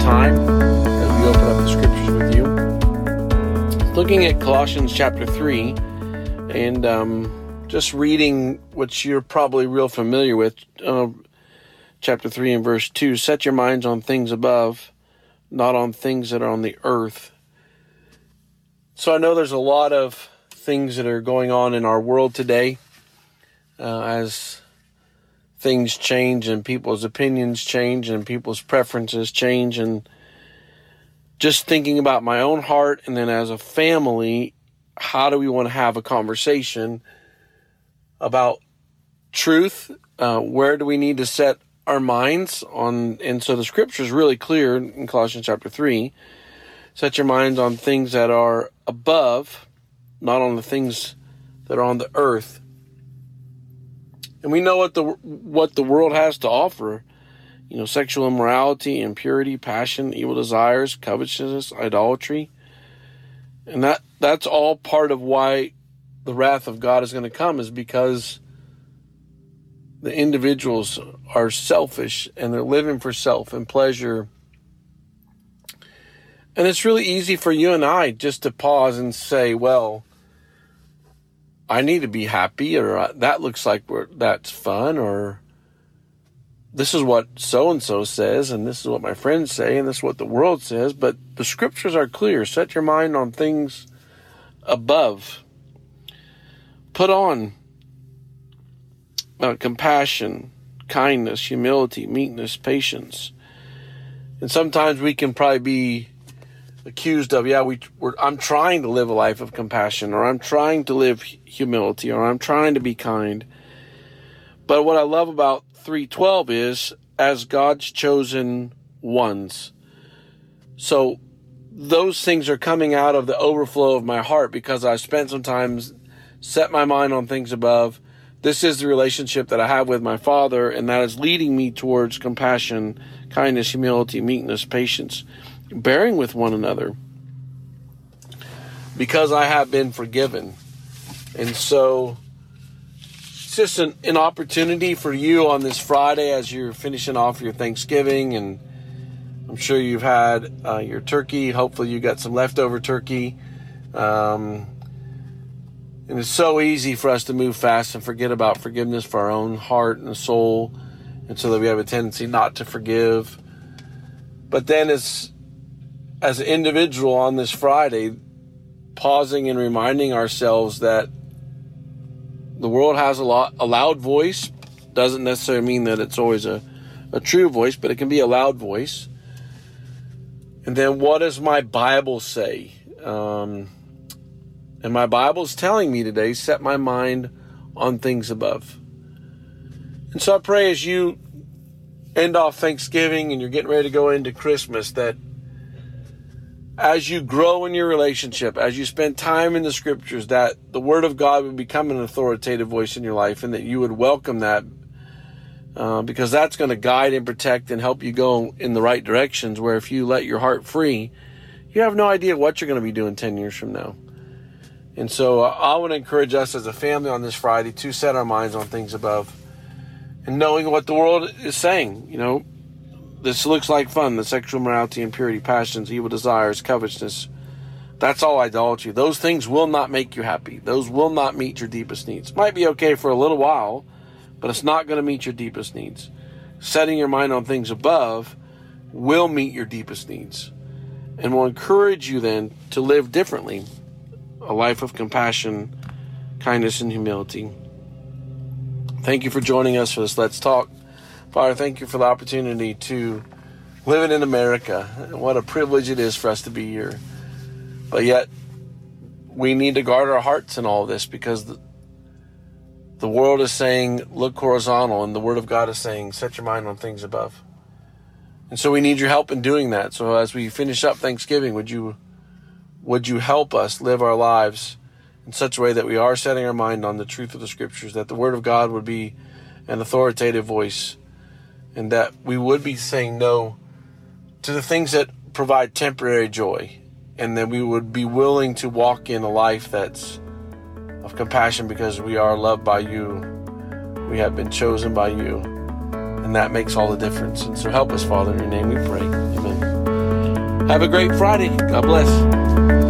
time as we open up the scriptures with you. Looking at Colossians chapter 3 and um, just reading what you're probably real familiar with. Uh, chapter 3 and verse 2 Set your minds on things above, not on things that are on the earth. So I know there's a lot of things that are going on in our world today uh, as things change and people's opinions change and people's preferences change. And just thinking about my own heart and then as a family how do we want to have a conversation about truth? Uh, where do we need to set our minds on and so the scripture is really clear in colossians chapter 3 set your minds on things that are above not on the things that are on the earth and we know what the what the world has to offer. You know, sexual immorality, impurity, passion, evil desires, covetousness, idolatry. And that that's all part of why the wrath of God is going to come is because the individuals are selfish and they're living for self and pleasure. And it's really easy for you and I just to pause and say, well, I need to be happy, or uh, that looks like that's fun, or this is what so and so says, and this is what my friends say, and this is what the world says. But the scriptures are clear. Set your mind on things above. Put on uh, compassion, kindness, humility, meekness, patience. And sometimes we can probably be accused of, yeah, we, I'm trying to live a life of compassion, or I'm trying to live humility, or I'm trying to be kind. But what I love about 312 is as God's chosen ones. So those things are coming out of the overflow of my heart because I spent some time set my mind on things above. This is the relationship that I have with my Father, and that is leading me towards compassion, kindness, humility, meekness, patience bearing with one another because I have been forgiven. And so it's just an, an opportunity for you on this Friday as you're finishing off your Thanksgiving. And I'm sure you've had uh, your turkey. Hopefully, you got some leftover turkey. Um, and it's so easy for us to move fast and forget about forgiveness for our own heart and soul. And so that we have a tendency not to forgive. But then it's as an individual on this Friday, pausing and reminding ourselves that the world has a lot a loud voice doesn't necessarily mean that it's always a, a true voice, but it can be a loud voice. And then what does my Bible say? Um, and my Bible's telling me today, set my mind on things above. And so I pray as you end off Thanksgiving and you're getting ready to go into Christmas that as you grow in your relationship, as you spend time in the scriptures, that the Word of God would become an authoritative voice in your life and that you would welcome that uh, because that's going to guide and protect and help you go in the right directions. Where if you let your heart free, you have no idea what you're going to be doing 10 years from now. And so uh, I want to encourage us as a family on this Friday to set our minds on things above and knowing what the world is saying. You know, this looks like fun the sexual morality, impurity, passions, evil desires, covetousness. That's all idolatry. Those things will not make you happy. Those will not meet your deepest needs. Might be okay for a little while, but it's not going to meet your deepest needs. Setting your mind on things above will meet your deepest needs and will encourage you then to live differently a life of compassion, kindness, and humility. Thank you for joining us for this Let's Talk. Father, thank you for the opportunity to live in America. What a privilege it is for us to be here. But yet, we need to guard our hearts in all this because the, the world is saying, look horizontal, and the Word of God is saying, set your mind on things above. And so we need your help in doing that. So as we finish up Thanksgiving, would you would you help us live our lives in such a way that we are setting our mind on the truth of the scriptures, that the Word of God would be an authoritative voice and that we would be saying no to the things that provide temporary joy, and that we would be willing to walk in a life that's of compassion because we are loved by you, we have been chosen by you, and that makes all the difference. And so help us, Father, in your name we pray. Amen. Have a great Friday. God bless.